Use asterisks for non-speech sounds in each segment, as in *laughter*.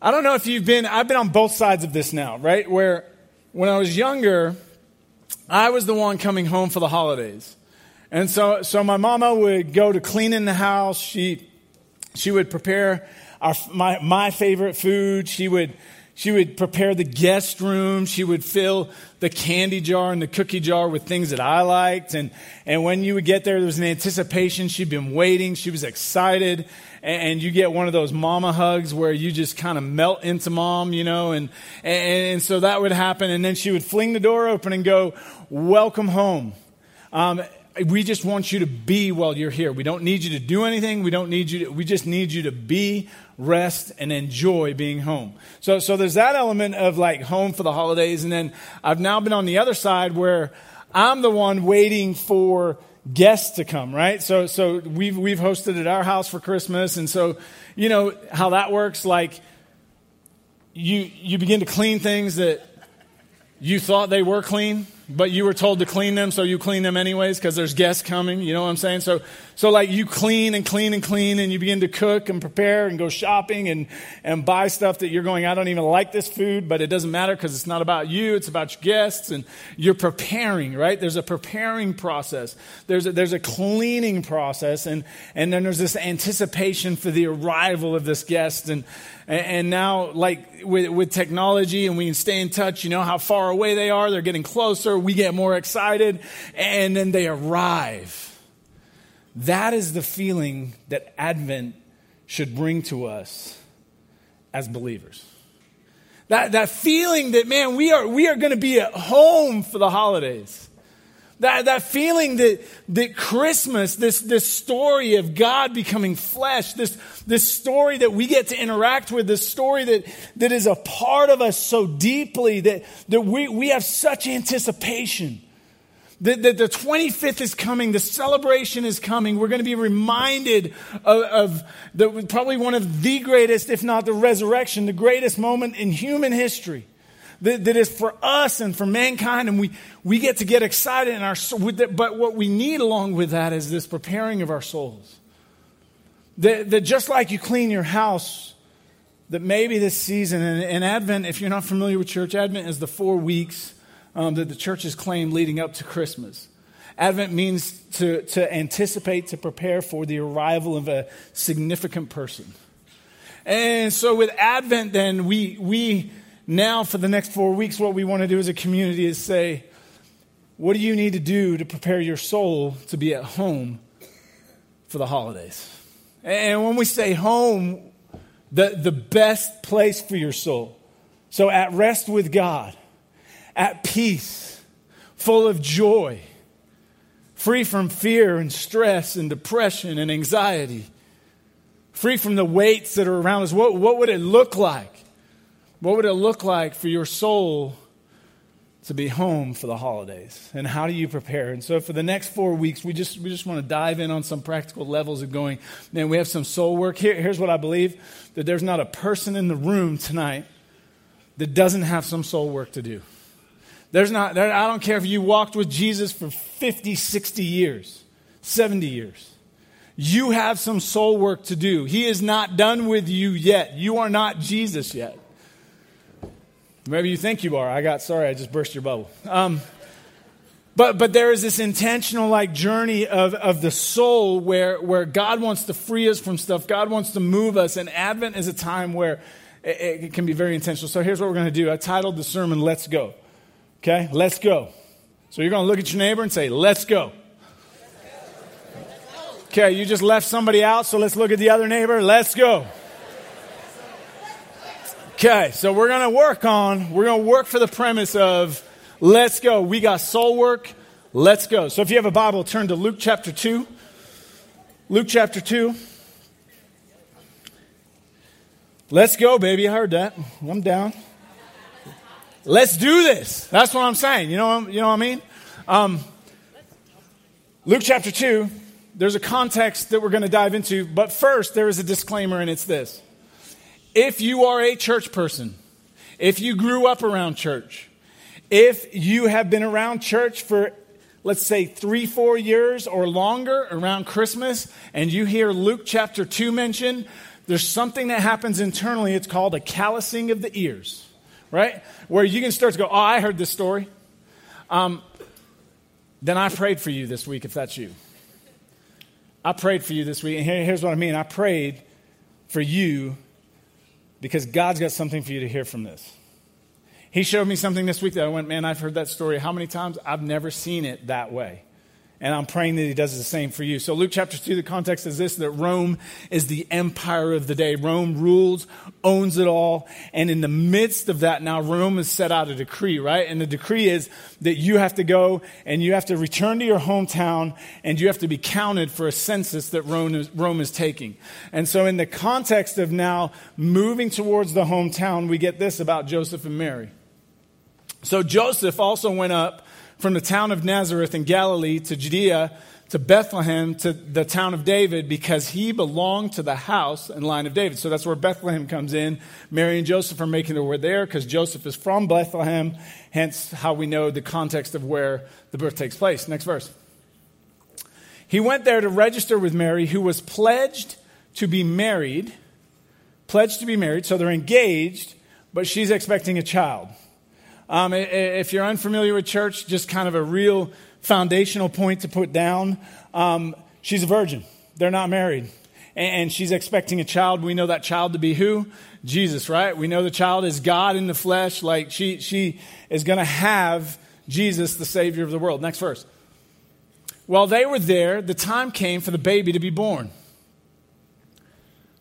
I don't know if you've been, I've been on both sides of this now, right? Where when I was younger, I was the one coming home for the holidays. And so, so my mama would go to cleaning the house. She, she would prepare our, my, my favorite food. She would, she would prepare the guest room. She would fill the candy jar and the cookie jar with things that I liked. And, and when you would get there, there was an anticipation. She'd been waiting. She was excited. And, and you get one of those mama hugs where you just kind of melt into mom, you know, and, and, and, so that would happen. And then she would fling the door open and go, welcome home. Um, we just want you to be while you're here. We don't need you to do anything. We don't need you to, we just need you to be, rest, and enjoy being home. So, so there's that element of like home for the holidays. And then I've now been on the other side where I'm the one waiting for guests to come, right? So, so we've, we've hosted at our house for Christmas. And so, you know how that works. Like you, you begin to clean things that you thought they were clean but you were told to clean them, so you clean them anyways because there's guests coming. You know what I'm saying? So, so like you clean and clean and clean, and you begin to cook and prepare and go shopping and and buy stuff that you're going. I don't even like this food, but it doesn't matter because it's not about you. It's about your guests, and you're preparing. Right? There's a preparing process. There's a, there's a cleaning process, and and then there's this anticipation for the arrival of this guest, and and now, like with, with technology, and we can stay in touch, you know how far away they are, they're getting closer, we get more excited, and then they arrive. That is the feeling that Advent should bring to us as believers. That, that feeling that, man, we are, we are going to be at home for the holidays. That, that feeling that, that Christmas, this, this story of God becoming flesh, this, this story that we get to interact with, this story that, that is a part of us so deeply that, that we, we have such anticipation. That, that the 25th is coming, the celebration is coming. We're going to be reminded of, of the, probably one of the greatest, if not the resurrection, the greatest moment in human history that, that is for us and for mankind, and we, we get to get excited in our but what we need along with that is this preparing of our souls. That, that just like you clean your house, that maybe this season, and, and Advent, if you're not familiar with church, Advent is the four weeks um, that the church has claimed leading up to Christmas. Advent means to, to anticipate, to prepare for the arrival of a significant person. And so with Advent, then, we, we now, for the next four weeks, what we want to do as a community is say, what do you need to do to prepare your soul to be at home for the holidays? And when we say home, the, the best place for your soul. So at rest with God, at peace, full of joy, free from fear and stress and depression and anxiety, free from the weights that are around us. What, what would it look like what would it look like for your soul to be home for the holidays? And how do you prepare? And so for the next four weeks, we just, we just want to dive in on some practical levels of going, man, we have some soul work. Here, here's what I believe that there's not a person in the room tonight that doesn't have some soul work to do. There's not, there, I don't care if you walked with Jesus for 50, 60 years, 70 years. You have some soul work to do. He is not done with you yet. You are not Jesus yet. Maybe you think you are. I got sorry, I just burst your bubble. Um, but but there is this intentional like journey of, of the soul where where God wants to free us from stuff. God wants to move us, and Advent is a time where it, it can be very intentional. So here's what we're going to do. I titled the sermon "Let's Go." Okay, let's go. So you're going to look at your neighbor and say, "Let's go." Okay, you just left somebody out, so let's look at the other neighbor. Let's go. Okay, so we're going to work on, we're going to work for the premise of let's go. We got soul work. Let's go. So if you have a Bible, turn to Luke chapter 2. Luke chapter 2. Let's go, baby. I heard that. I'm down. Let's do this. That's what I'm saying. You know, you know what I mean? Um, Luke chapter 2, there's a context that we're going to dive into, but first, there is a disclaimer, and it's this. If you are a church person, if you grew up around church, if you have been around church for, let's say, three, four years or longer around Christmas, and you hear Luke chapter 2 mentioned, there's something that happens internally. It's called a callousing of the ears, right? Where you can start to go, oh, I heard this story. Um, then I prayed for you this week, if that's you. I prayed for you this week. And here, here's what I mean I prayed for you because God's got something for you to hear from this. He showed me something this week that I went, man, I've heard that story how many times? I've never seen it that way. And I'm praying that he does the same for you. So, Luke chapter 2, the context is this that Rome is the empire of the day. Rome rules, owns it all. And in the midst of that, now Rome has set out a decree, right? And the decree is that you have to go and you have to return to your hometown and you have to be counted for a census that Rome is, Rome is taking. And so, in the context of now moving towards the hometown, we get this about Joseph and Mary. So, Joseph also went up from the town of Nazareth in Galilee to Judea to Bethlehem to the town of David because he belonged to the house and line of David. So that's where Bethlehem comes in. Mary and Joseph are making their way there because Joseph is from Bethlehem, hence how we know the context of where the birth takes place. Next verse. He went there to register with Mary, who was pledged to be married. Pledged to be married, so they're engaged, but she's expecting a child. Um, if you're unfamiliar with church, just kind of a real foundational point to put down. Um, she's a virgin. They're not married. And she's expecting a child. We know that child to be who? Jesus, right? We know the child is God in the flesh. Like she, she is going to have Jesus, the Savior of the world. Next verse. While they were there, the time came for the baby to be born.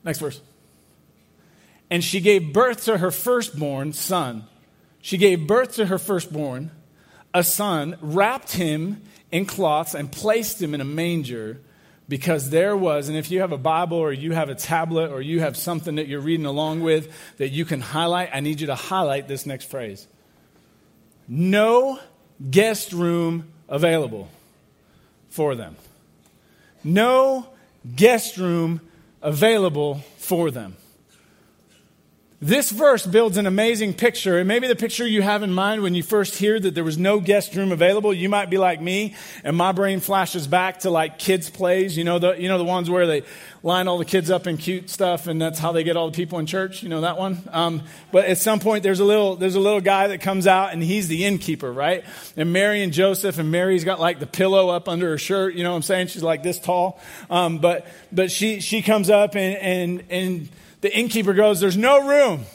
Next verse. And she gave birth to her firstborn son she gave birth to her firstborn, a son, wrapped him in cloths, and placed him in a manger because there was, and if you have a Bible or you have a tablet or you have something that you're reading along with that you can highlight, I need you to highlight this next phrase no guest room available for them. No guest room available for them. This verse builds an amazing picture, and maybe the picture you have in mind when you first hear that there was no guest room available, you might be like me, and my brain flashes back to like kids' plays. You know the you know the ones where they line all the kids up in cute stuff, and that's how they get all the people in church. You know that one. Um, but at some point, there's a little there's a little guy that comes out, and he's the innkeeper, right? And Mary and Joseph, and Mary's got like the pillow up under her shirt. You know what I'm saying? She's like this tall, um, but but she she comes up and and and the innkeeper goes, There's no room.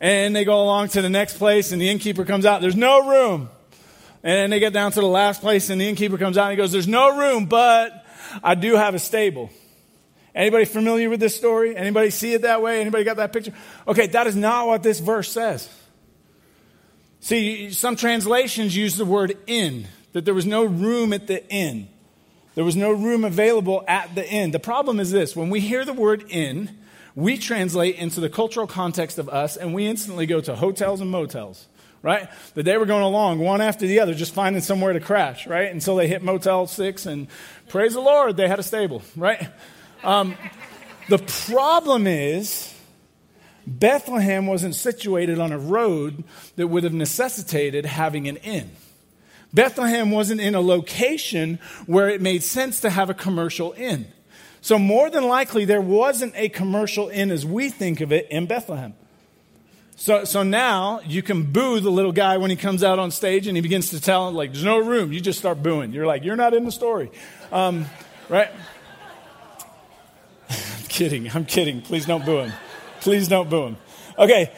And they go along to the next place, and the innkeeper comes out, There's no room. And they get down to the last place, and the innkeeper comes out and he goes, There's no room, but I do have a stable. Anybody familiar with this story? Anybody see it that way? Anybody got that picture? Okay, that is not what this verse says. See, some translations use the word inn, that there was no room at the inn. There was no room available at the inn. The problem is this when we hear the word inn, we translate into the cultural context of us and we instantly go to hotels and motels right? The day we're going along one after the other, just finding somewhere to crash, right? Until they hit Motel 6, and praise the Lord, they had a stable, right? Um, the problem is, Bethlehem wasn't situated on a road that would have necessitated having an inn. Bethlehem wasn't in a location where it made sense to have a commercial inn. So, more than likely, there wasn't a commercial inn as we think of it in Bethlehem. So, so now you can boo the little guy when he comes out on stage and he begins to tell, like, there's no room. You just start booing. You're like, you're not in the story. Um, right? *laughs* I'm kidding. I'm kidding. Please don't boo him. Please don't boo him. Okay.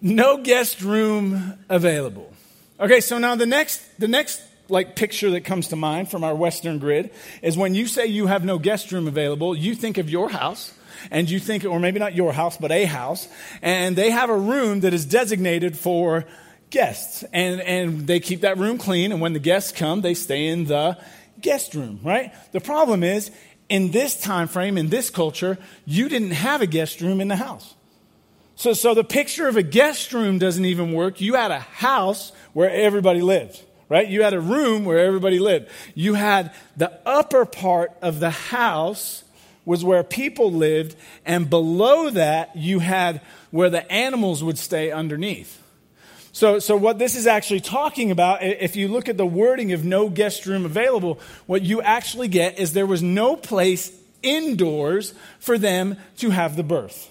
No guest room available. Okay, so now the next, the next like picture that comes to mind from our Western grid is when you say you have no guest room available, you think of your house and you think, or maybe not your house, but a house, and they have a room that is designated for guests. And, and they keep that room clean, and when the guests come, they stay in the guest room, right? The problem is, in this time frame, in this culture, you didn't have a guest room in the house. So, so the picture of a guest room doesn't even work. You had a house where everybody lived right? You had a room where everybody lived. You had the upper part of the house was where people lived, and below that, you had where the animals would stay underneath. So, so what this is actually talking about, if you look at the wording of no guest room available, what you actually get is there was no place indoors for them to have the birth.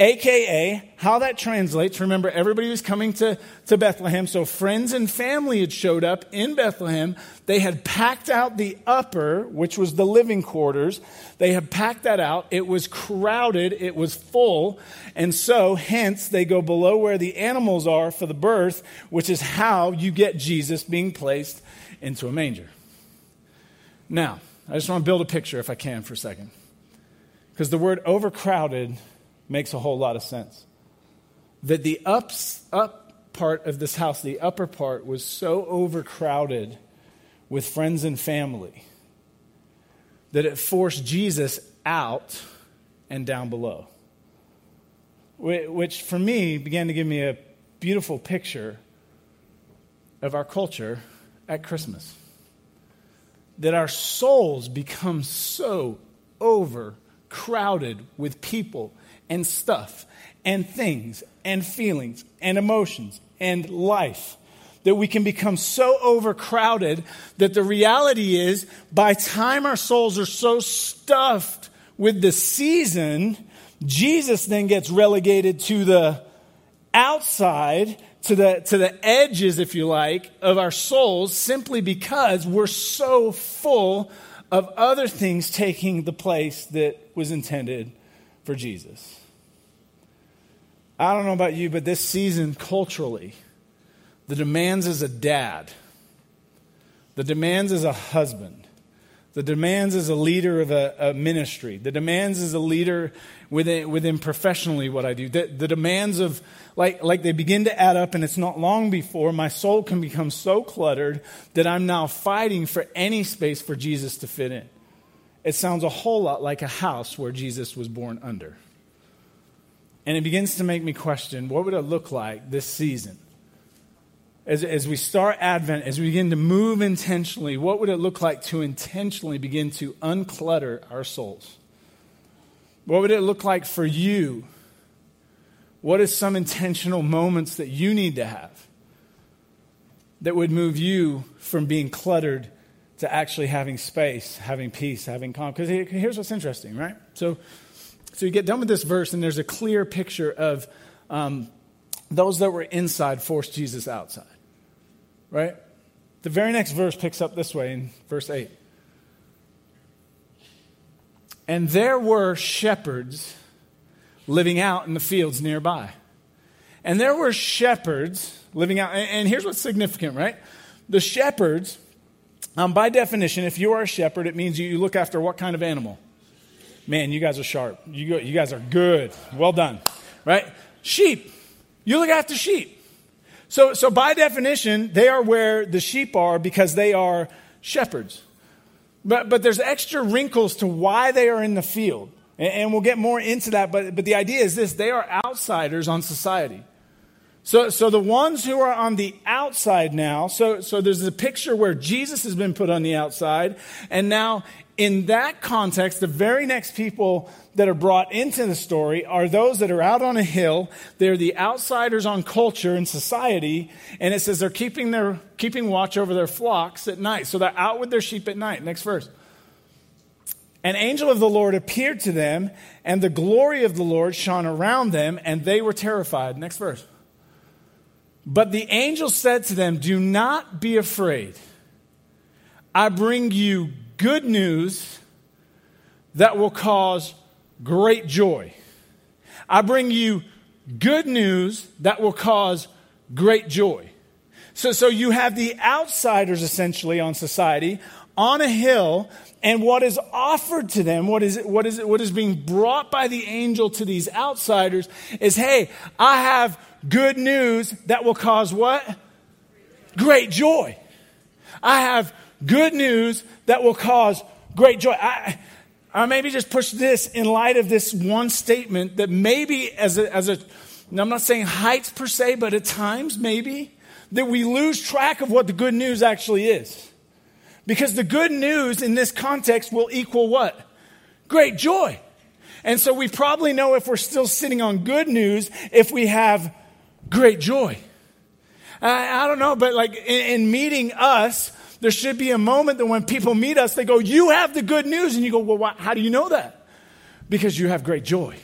AKA, how that translates, remember, everybody was coming to, to Bethlehem, so friends and family had showed up in Bethlehem. They had packed out the upper, which was the living quarters. They had packed that out. It was crowded, it was full, and so, hence, they go below where the animals are for the birth, which is how you get Jesus being placed into a manger. Now, I just want to build a picture, if I can, for a second. Because the word overcrowded makes a whole lot of sense. That the ups, up part of this house, the upper part, was so overcrowded with friends and family that it forced Jesus out and down below. Which, for me, began to give me a beautiful picture of our culture at Christmas. That our souls become so overcrowded with people and stuff and things and feelings and emotions and life that we can become so overcrowded that the reality is by time our souls are so stuffed with the season jesus then gets relegated to the outside to the to the edges if you like of our souls simply because we're so full of other things taking the place that was intended for jesus. I don't know about you, but this season, culturally, the demands as a dad, the demands as a husband, the demands as a leader of a, a ministry, the demands as a leader within, within professionally what I do, the, the demands of, like, like they begin to add up, and it's not long before my soul can become so cluttered that I'm now fighting for any space for Jesus to fit in. It sounds a whole lot like a house where Jesus was born under. And it begins to make me question what would it look like this season? As, as we start Advent, as we begin to move intentionally, what would it look like to intentionally begin to unclutter our souls? What would it look like for you? What is some intentional moments that you need to have that would move you from being cluttered to actually having space, having peace, having calm? Because here's what's interesting, right? So, so you get done with this verse, and there's a clear picture of um, those that were inside forced Jesus outside. Right? The very next verse picks up this way in verse 8. And there were shepherds living out in the fields nearby. And there were shepherds living out. And here's what's significant, right? The shepherds, um, by definition, if you are a shepherd, it means you look after what kind of animal? Man, you guys are sharp. You, you guys are good. Well done. Right? Sheep. You look after sheep. So, so by definition, they are where the sheep are because they are shepherds. But, but there's extra wrinkles to why they are in the field. And, and we'll get more into that. But, but the idea is this they are outsiders on society. So, so the ones who are on the outside now, so, so there's a picture where Jesus has been put on the outside, and now in that context, the very next people that are brought into the story are those that are out on a hill. They're the outsiders on culture and society. And it says they're keeping, their, keeping watch over their flocks at night. So they're out with their sheep at night. Next verse. An angel of the Lord appeared to them, and the glory of the Lord shone around them, and they were terrified. Next verse. But the angel said to them, Do not be afraid. I bring you good news that will cause great joy. I bring you good news that will cause great joy. So, so you have the outsiders essentially on society on a hill, and what is offered to them, what is, what is, what is being brought by the angel to these outsiders is hey, I have good news that will cause what? Great joy. I have good news that will cause great joy. I, I maybe just push this in light of this one statement that maybe as a, as a I'm not saying heights per se, but at times maybe that we lose track of what the good news actually is. Because the good news in this context will equal what? Great joy. And so we probably know if we're still sitting on good news if we have great joy. I, I don't know, but like in, in meeting us, There should be a moment that when people meet us, they go, You have the good news. And you go, Well, why, how do you know that? Because you have great joy.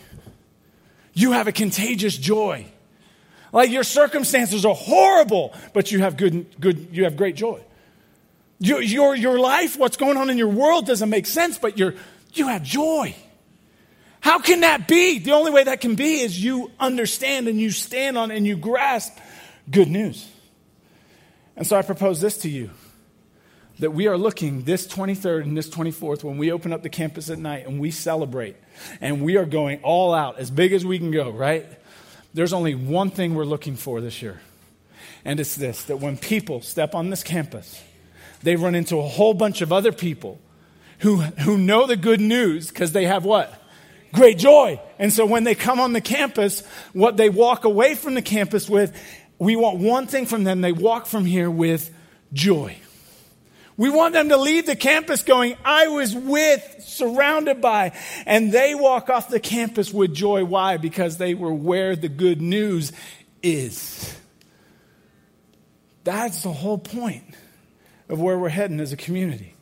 You have a contagious joy. Like your circumstances are horrible, but you have good, good you have great joy. Your, your, your life, what's going on in your world doesn't make sense, but you're, you have joy. How can that be? The only way that can be is you understand and you stand on and you grasp good news. And so I propose this to you that we are looking this 23rd and this 24th when we open up the campus at night and we celebrate and we are going all out as big as we can go, right? There's only one thing we're looking for this year. And it's this that when people step on this campus, they run into a whole bunch of other people who, who know the good news because they have what? Great joy. And so when they come on the campus, what they walk away from the campus with, we want one thing from them. They walk from here with joy. We want them to leave the campus going, I was with, surrounded by, and they walk off the campus with joy. Why? Because they were where the good news is. That's the whole point of where we're heading as a community.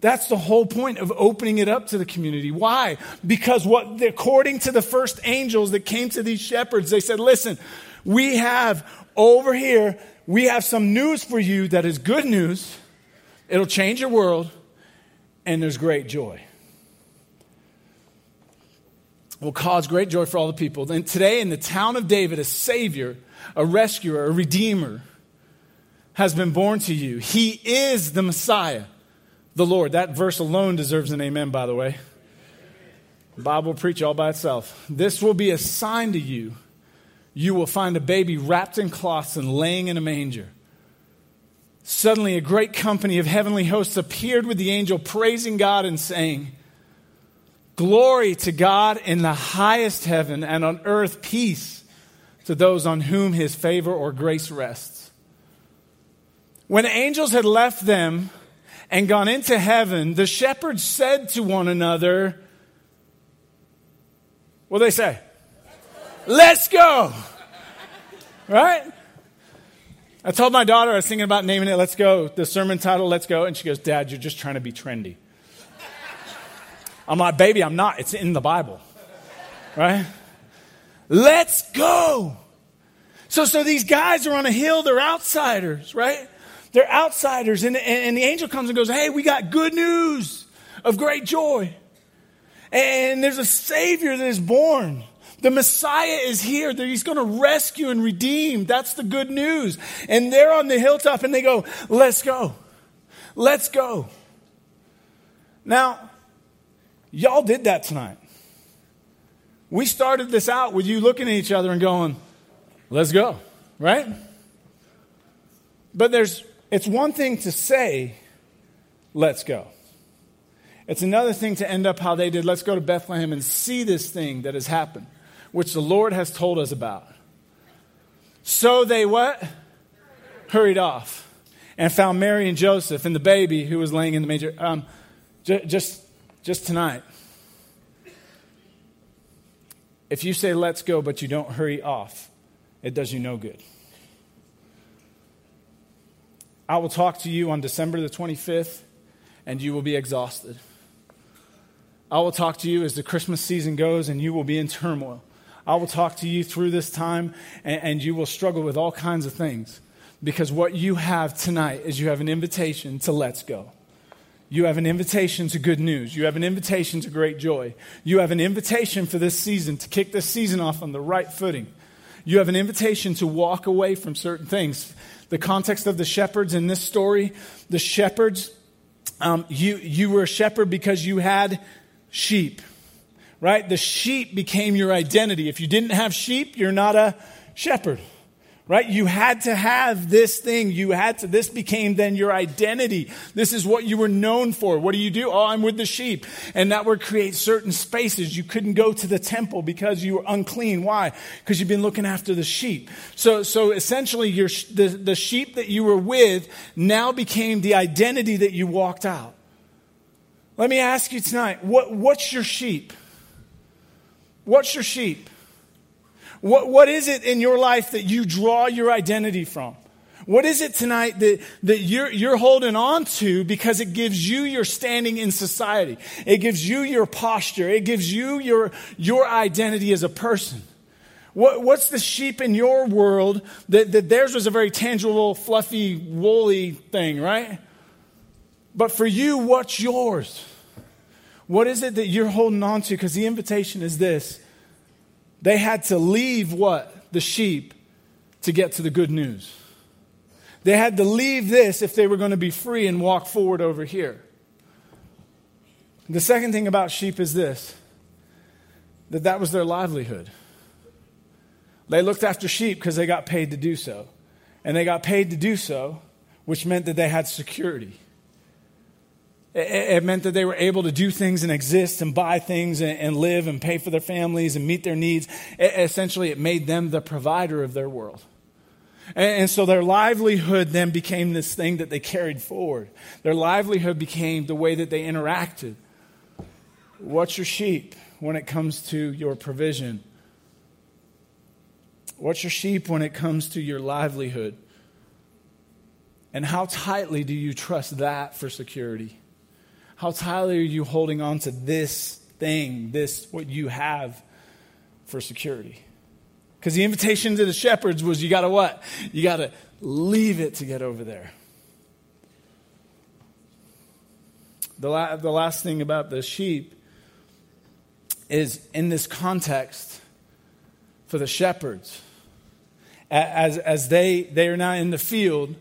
That's the whole point of opening it up to the community. Why? Because what, according to the first angels that came to these shepherds, they said, listen, we have over here, we have some news for you that is good news It'll change your world, and there's great joy. Will cause great joy for all the people. Then today, in the town of David, a Savior, a rescuer, a Redeemer has been born to you. He is the Messiah, the Lord. That verse alone deserves an amen, by the way. The Bible will preach all by itself. This will be a sign to you. You will find a baby wrapped in cloths and laying in a manger. Suddenly, a great company of heavenly hosts appeared with the angel, praising God and saying, Glory to God in the highest heaven, and on earth peace to those on whom his favor or grace rests. When angels had left them and gone into heaven, the shepherds said to one another, What do they say? Let's go. Right? I told my daughter, I was thinking about naming it Let's Go, the sermon title, Let's Go. And she goes, Dad, you're just trying to be trendy. I'm like, baby, I'm not. It's in the Bible. Right? Let's go. So, so these guys are on a hill, they're outsiders, right? They're outsiders. And, and, the angel comes and goes, Hey, we got good news of great joy. And there's a Savior that is born. The Messiah is here. That He's going to rescue and redeem. That's the good news. And they're on the hilltop and they go, Let's go. Let's go. Now, y'all did that tonight. We started this out with you looking at each other and going, Let's go, right? But there's, it's one thing to say, Let's go. It's another thing to end up how they did. Let's go to Bethlehem and see this thing that has happened which the Lord has told us about. So they what? Hurried off and found Mary and Joseph and the baby who was laying in the manger. Um, j- just, just tonight. If you say, let's go, but you don't hurry off, it does you no good. I will talk to you on December the 25th, and you will be exhausted. I will talk to you as the Christmas season goes, and you will be in turmoil. I will talk to you through this time, and, and you will struggle with all kinds of things. Because what you have tonight is you have an invitation to let's go. You have an invitation to good news. You have an invitation to great joy. You have an invitation for this season to kick this season off on the right footing. You have an invitation to walk away from certain things. The context of the shepherds in this story, the shepherds, um, you, you were a shepherd because you had sheep right? The sheep became your identity. If you didn't have sheep, you're not a shepherd, right? You had to have this thing. You had to, this became then your identity. This is what you were known for. What do you do? Oh, I'm with the sheep. And that would create certain spaces. You couldn't go to the temple because you were unclean. Why? Because you've been looking after the sheep. So, so essentially your, the, the sheep that you were with now became the identity that you walked out. Let me ask you tonight, what, what's your sheep? What's your sheep? What, what is it in your life that you draw your identity from? What is it tonight that, that you're, you're holding on to because it gives you your standing in society? It gives you your posture. It gives you your, your identity as a person. What, what's the sheep in your world that, that theirs was a very tangible, fluffy, woolly thing, right? But for you, what's yours? What is it that you're holding on to? Because the invitation is this they had to leave what? The sheep to get to the good news. They had to leave this if they were going to be free and walk forward over here. The second thing about sheep is this that that was their livelihood. They looked after sheep because they got paid to do so. And they got paid to do so, which meant that they had security. It, meant that they were able to do things and exist and buy things and, live and pay for their families and meet their needs. Essentially, it made them the provider of their world. And so their livelihood then became this thing that they carried forward. Their livelihood became the way that they interacted. What's your sheep when it comes to your provision? What's your sheep when it comes to your livelihood? And how tightly do you trust that for security? How tightly are you holding on to this thing, this, what you have for security? Because the invitation to the shepherds was you got to what? You got to leave it to get over there. The, la- the last thing about the sheep is in this context for the shepherds, as, as they, they are now in the field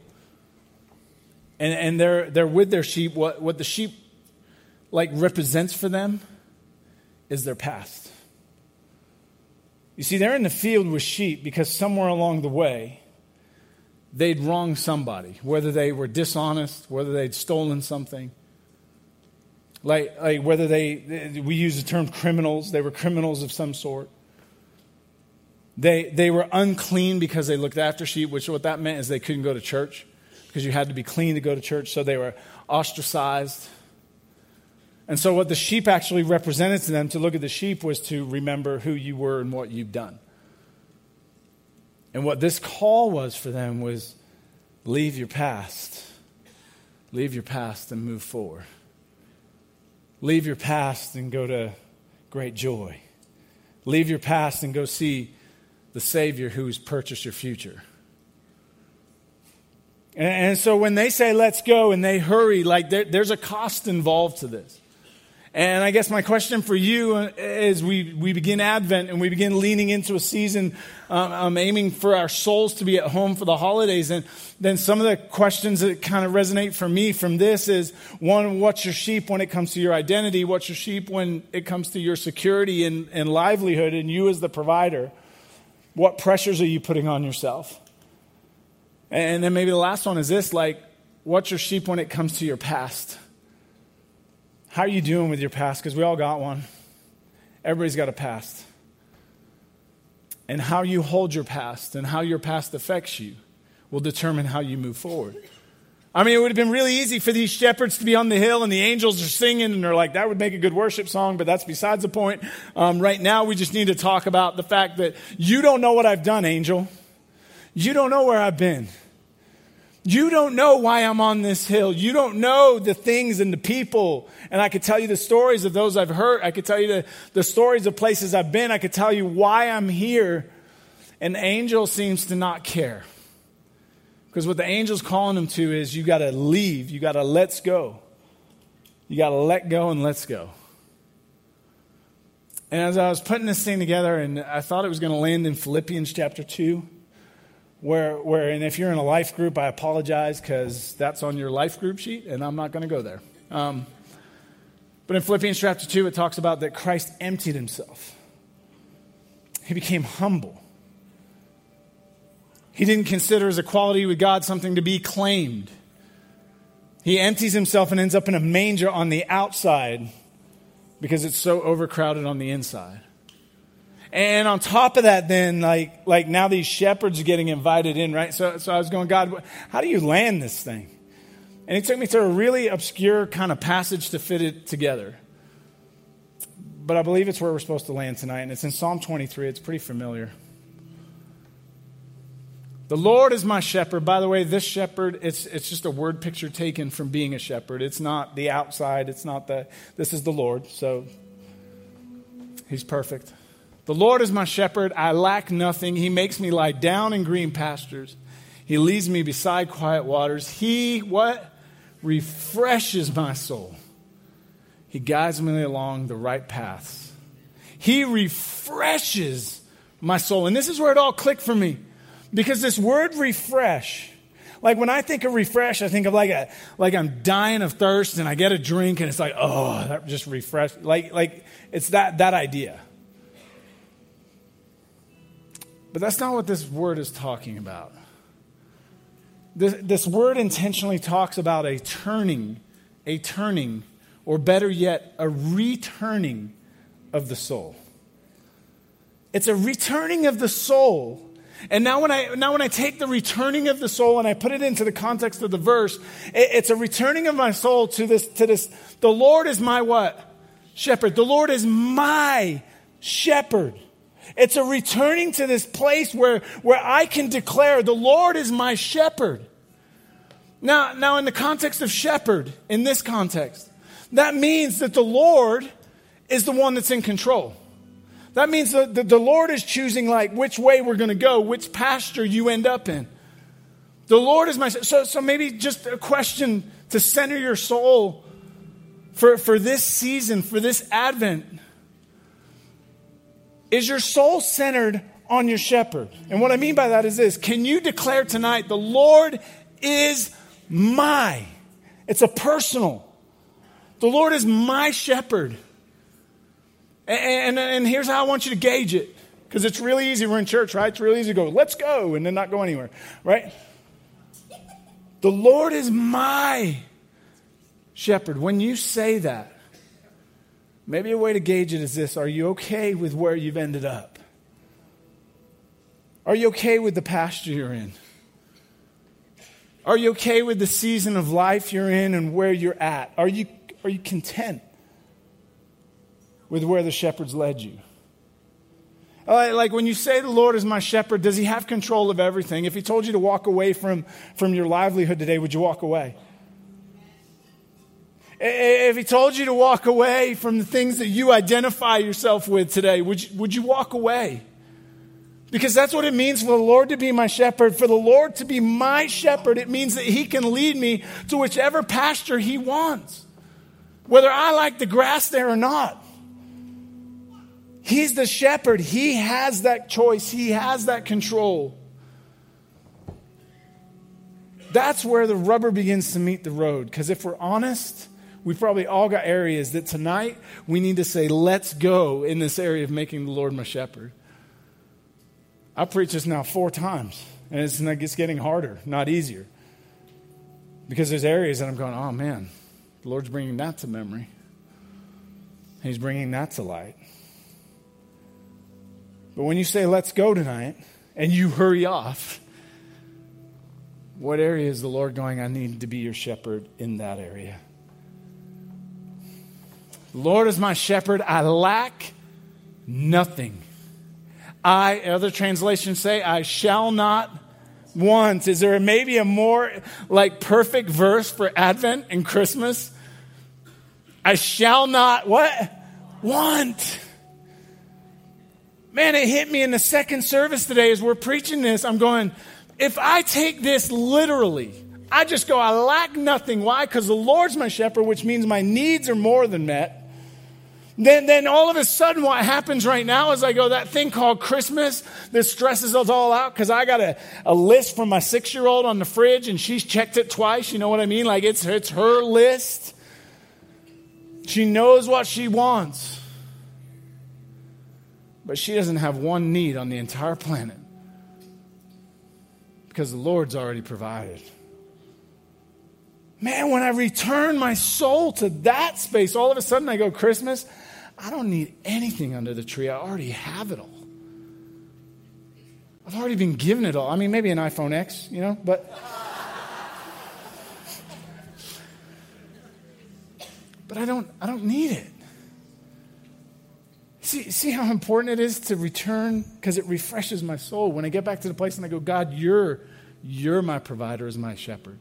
and, and they're, they're with their sheep, what, what the sheep like represents for them is their past. You see, they're in the field with sheep because somewhere along the way, they'd wronged somebody, whether they were dishonest, whether they'd stolen something. Like, like whether they, we use the term criminals, they were criminals of some sort. They, they were unclean because they looked after sheep, which what that meant is they couldn't go to church because you had to be clean to go to church. So they were ostracized. And so, what the sheep actually represented to them to look at the sheep was to remember who you were and what you've done. And what this call was for them was leave your past, leave your past and move forward. Leave your past and go to great joy. Leave your past and go see the Savior who's purchased your future. And, so when they say, let's go, and they hurry, like there, there's a cost involved to this. And I guess my question for you is we, we begin Advent and we begin leaning into a season um, um, aiming for our souls to be at home for the holidays. And then some of the questions that kind of resonate for me from this is one, what's your sheep when it comes to your identity? What's your sheep when it comes to your security and, and livelihood and you as the provider? What pressures are you putting on yourself? And then maybe the last one is this like, what's your sheep when it comes to your past? How are you doing with your past? Because we all got one. Everybody's got a past. And how you hold your past and how your past affects you will determine how you move forward. I mean, it would have been really easy for these shepherds to be on the hill and the angels are singing and they're like, that would make a good worship song, but that's besides the point. Um, right now, we just need to talk about the fact that you don't know what I've done, angel. You don't know where I've been. You don't know why I'm on this hill. You don't know the things and the people. And I could tell you the stories of those I've heard. I could tell you the, the stories of places I've been. I could tell you why I'm here. An angel seems to not care. Because what the angel's calling him to is you got to leave. You got to let's go. You got to let go and let's go. And as I was putting this thing together, and I thought it was going to land in Philippians chapter 2 where, where and if you're in a life group, I apologize because that's on your life group sheet, and I'm not going to go there. Um, but in Philippians chapter 2, it talks about that Christ emptied himself. He became humble. He didn't consider his equality with God something to be claimed. He empties himself and ends up in a manger on the outside because it's so overcrowded on the inside. And on top of that, then, like, like now these shepherds are getting invited in, right? So, so I was going, God, how do you land this thing? And he took me to a really obscure kind of passage to fit it together. But I believe it's where we're supposed to land tonight, and it's in Psalm 23. It's pretty familiar. The Lord is my shepherd. By the way, this shepherd, it's, it's just a word picture taken from being a shepherd. It's not the outside. It's not the, this is the Lord. So he's perfect. The Lord is my shepherd. I lack nothing. He makes me lie down in green pastures. He leads me beside quiet waters. He, what? Refreshes my soul. He guides me along the right paths. He refreshes my soul. And this is where it all clicked for me. Because this word refresh, like when I think of refresh, I think of like a like I'm dying of thirst and I get a drink and it's like, oh, that just refresh. Like like it's that that idea. But that's not what this word is talking about. This, this word intentionally talks about a turning, a turning, or better yet, a returning of the soul. It's a returning of the soul and now when I now when I take the returning of the soul and I put it into the context of the verse, it, it's a returning of my soul to this to this. The Lord is my what? Shepherd. The Lord is my shepherd. It's a returning to this place where, where I can declare the Lord is my shepherd. Now, now in the context of shepherd, in this context, that means that the Lord is the one that's in control. That means that the Lord is choosing like which way we're going to go, which pasture you end up in. The Lord is my so so maybe just a question to center your soul for, for this season, for this Advent. Is your soul centered on your shepherd? And what I mean by that is this can you declare tonight, the Lord is my? It's a personal. The Lord is my shepherd. And, and, and here's how I want you to gauge it. Because it's really easy. We're in church, right? It's really easy to go, let's go, and then not go anywhere, right? *laughs* The Lord is my shepherd. When you say that, maybe a way to gauge it is this Are you okay with where you've ended up? Are you okay with the pasture you're in? Are you okay with the season of life you're in and where you're at? Are you, are you content? with where the shepherds led you. Uh, like when you say the Lord is my shepherd, does he have control of everything? If he told you to walk away from, from your livelihood today, would you walk away? If he told you to walk away from the things that you identify yourself with today, would you, would you walk away? Because that's what it means for the Lord to be my shepherd. For the Lord to be my shepherd, it means that he can lead me to whichever pasture he wants, whether I like the grass there or not. He's the shepherd. He has that choice, He has that control. That's where the rubber begins to meet the road. Because if we're honest, we've probably all got areas that tonight we need to say, let's go in this area of making the Lord my shepherd. I preached this now four times, and it's, it's getting harder, not easier. Because there's areas that I'm going, oh man, the Lord's bringing that to memory. He's bringing that to light. But when you say, let's go tonight, and you hurry off, what area is the Lord going, I need to be your shepherd in that area? Lord is my shepherd, I lack nothing. I, other translations say, I shall not want. Is there maybe a more like perfect verse for Advent and Christmas? I shall not what? Want. Man, it hit me in the second service today as we're preaching this. I'm going, if I take this literally, I just go, I lack nothing. Why? Because the Lord's my shepherd, which means my needs are more than met. Then, then all of a sudden, what happens right now is I go, that thing called Christmas that stresses us all out because I got a, a list from my six year old on the fridge and she's checked it twice. You know what I mean? Like it's, it's her list. She knows what she wants. But she doesn't have one need on the entire planet because the Lord's already provided. Man, when I return my soul to that space, all of a sudden I go, Christmas, I don't need anything under the tree. I already have it all. I've already been given it all. I mean, maybe an iPhone X, you know, but. but I don't, I don't need it. See, see, how important it is to return because it refreshes my soul. When I get back to the place and I go, God, you're, you're my provider as my shepherd.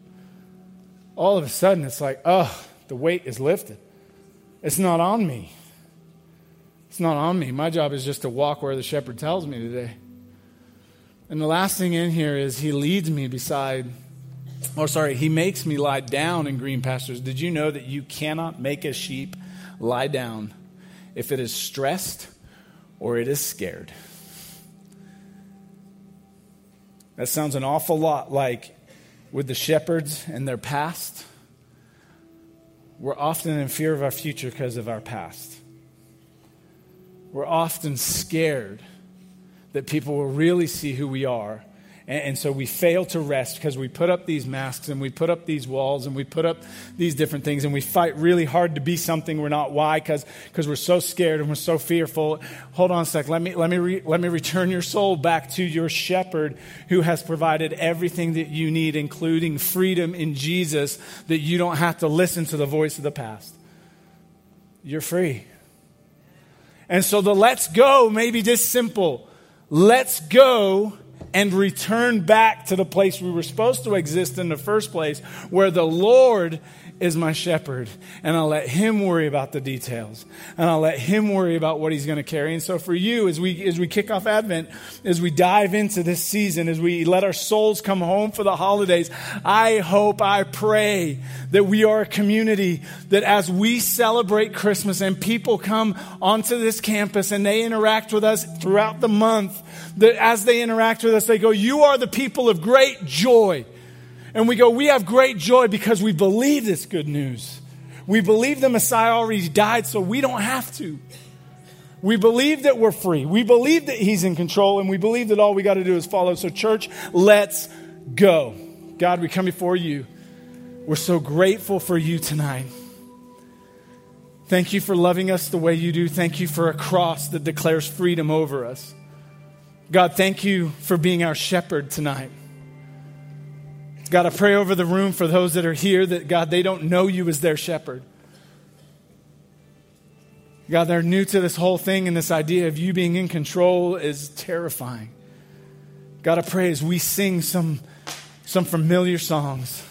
All of a sudden, it's like, oh, the weight is lifted. It's not on me. It's not on me. My job is just to walk where the shepherd tells me today. And the last thing in here is he leads me beside, or sorry, he makes me lie down in green pastures. Did you know that you cannot make a sheep lie down if it is stressed or it is scared? That sounds an awful lot like with the shepherds and their past. We're often in fear of our future because of our past. We're often scared that people will really see who we are. And, and, so we fail to rest because we put up these masks and we put up these walls and we put up these different things and we fight really hard to be something we're not. Why? Because we're so scared and we're so fearful. Hold on a sec. Let me, let, me re, let me return your soul back to your shepherd who has provided everything that you need, including freedom in Jesus, that you don't have to listen to the voice of the past. You're free. And so the let's go may be just simple. Let's go and return back to the place we were supposed to exist in the first place, where the Lord is my shepherd, and I'll let him worry about the details, and I'll let him worry about what he's going to carry. And so for you, as we, as we kick off Advent, as we dive into this season, as we let our souls come home for the holidays, I hope, I pray that we are a community that as we celebrate Christmas and people come onto this campus and they interact with us throughout the month, that as they interact with us, they go, you are the people of great joy and we go, we have great joy because we believe this good news. We believe the Messiah already died, so we don't have to. We believe that we're free. We believe that He's in control, and we believe that all we got to do is follow. So, church, let's go. God, we come before you. We're so grateful for you tonight. Thank you for loving us the way you do. Thank you for a cross that declares freedom over us. God, thank you for being our shepherd tonight. God, I pray over the room for those that are here that, God, they don't know you as their shepherd. God, they're new to this whole thing, and this idea of you being in control is terrifying. God, I pray as we sing some, some familiar songs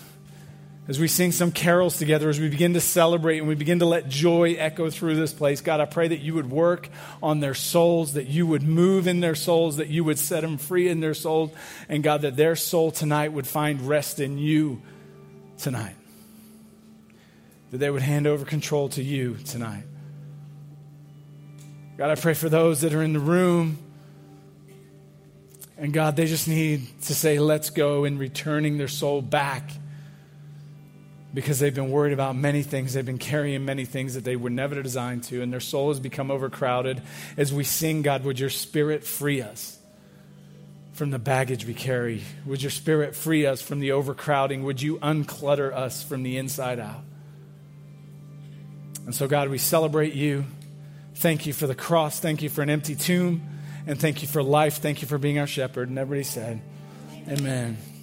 as we sing some carols together, as we begin to celebrate and we begin to let joy echo through this place, God, I pray that you would work on their souls, that you would move in their souls, that you would set them free in their souls, and God, that their soul tonight would find rest in you tonight. That they would hand over control to you tonight. God, I pray for those that are in the room. And God, they just need to say, let's go in returning their soul back because they've been worried about many things. They've been carrying many things that they were never designed to, and their soul has become overcrowded. As we sing, God, would your spirit free us from the baggage we carry? Would your spirit free us from the overcrowding? Would you unclutter us from the inside out? And so, God, we celebrate you. Thank you for the cross. Thank you for an empty tomb. And thank you for life. Thank you for being our shepherd. And everybody said, Amen.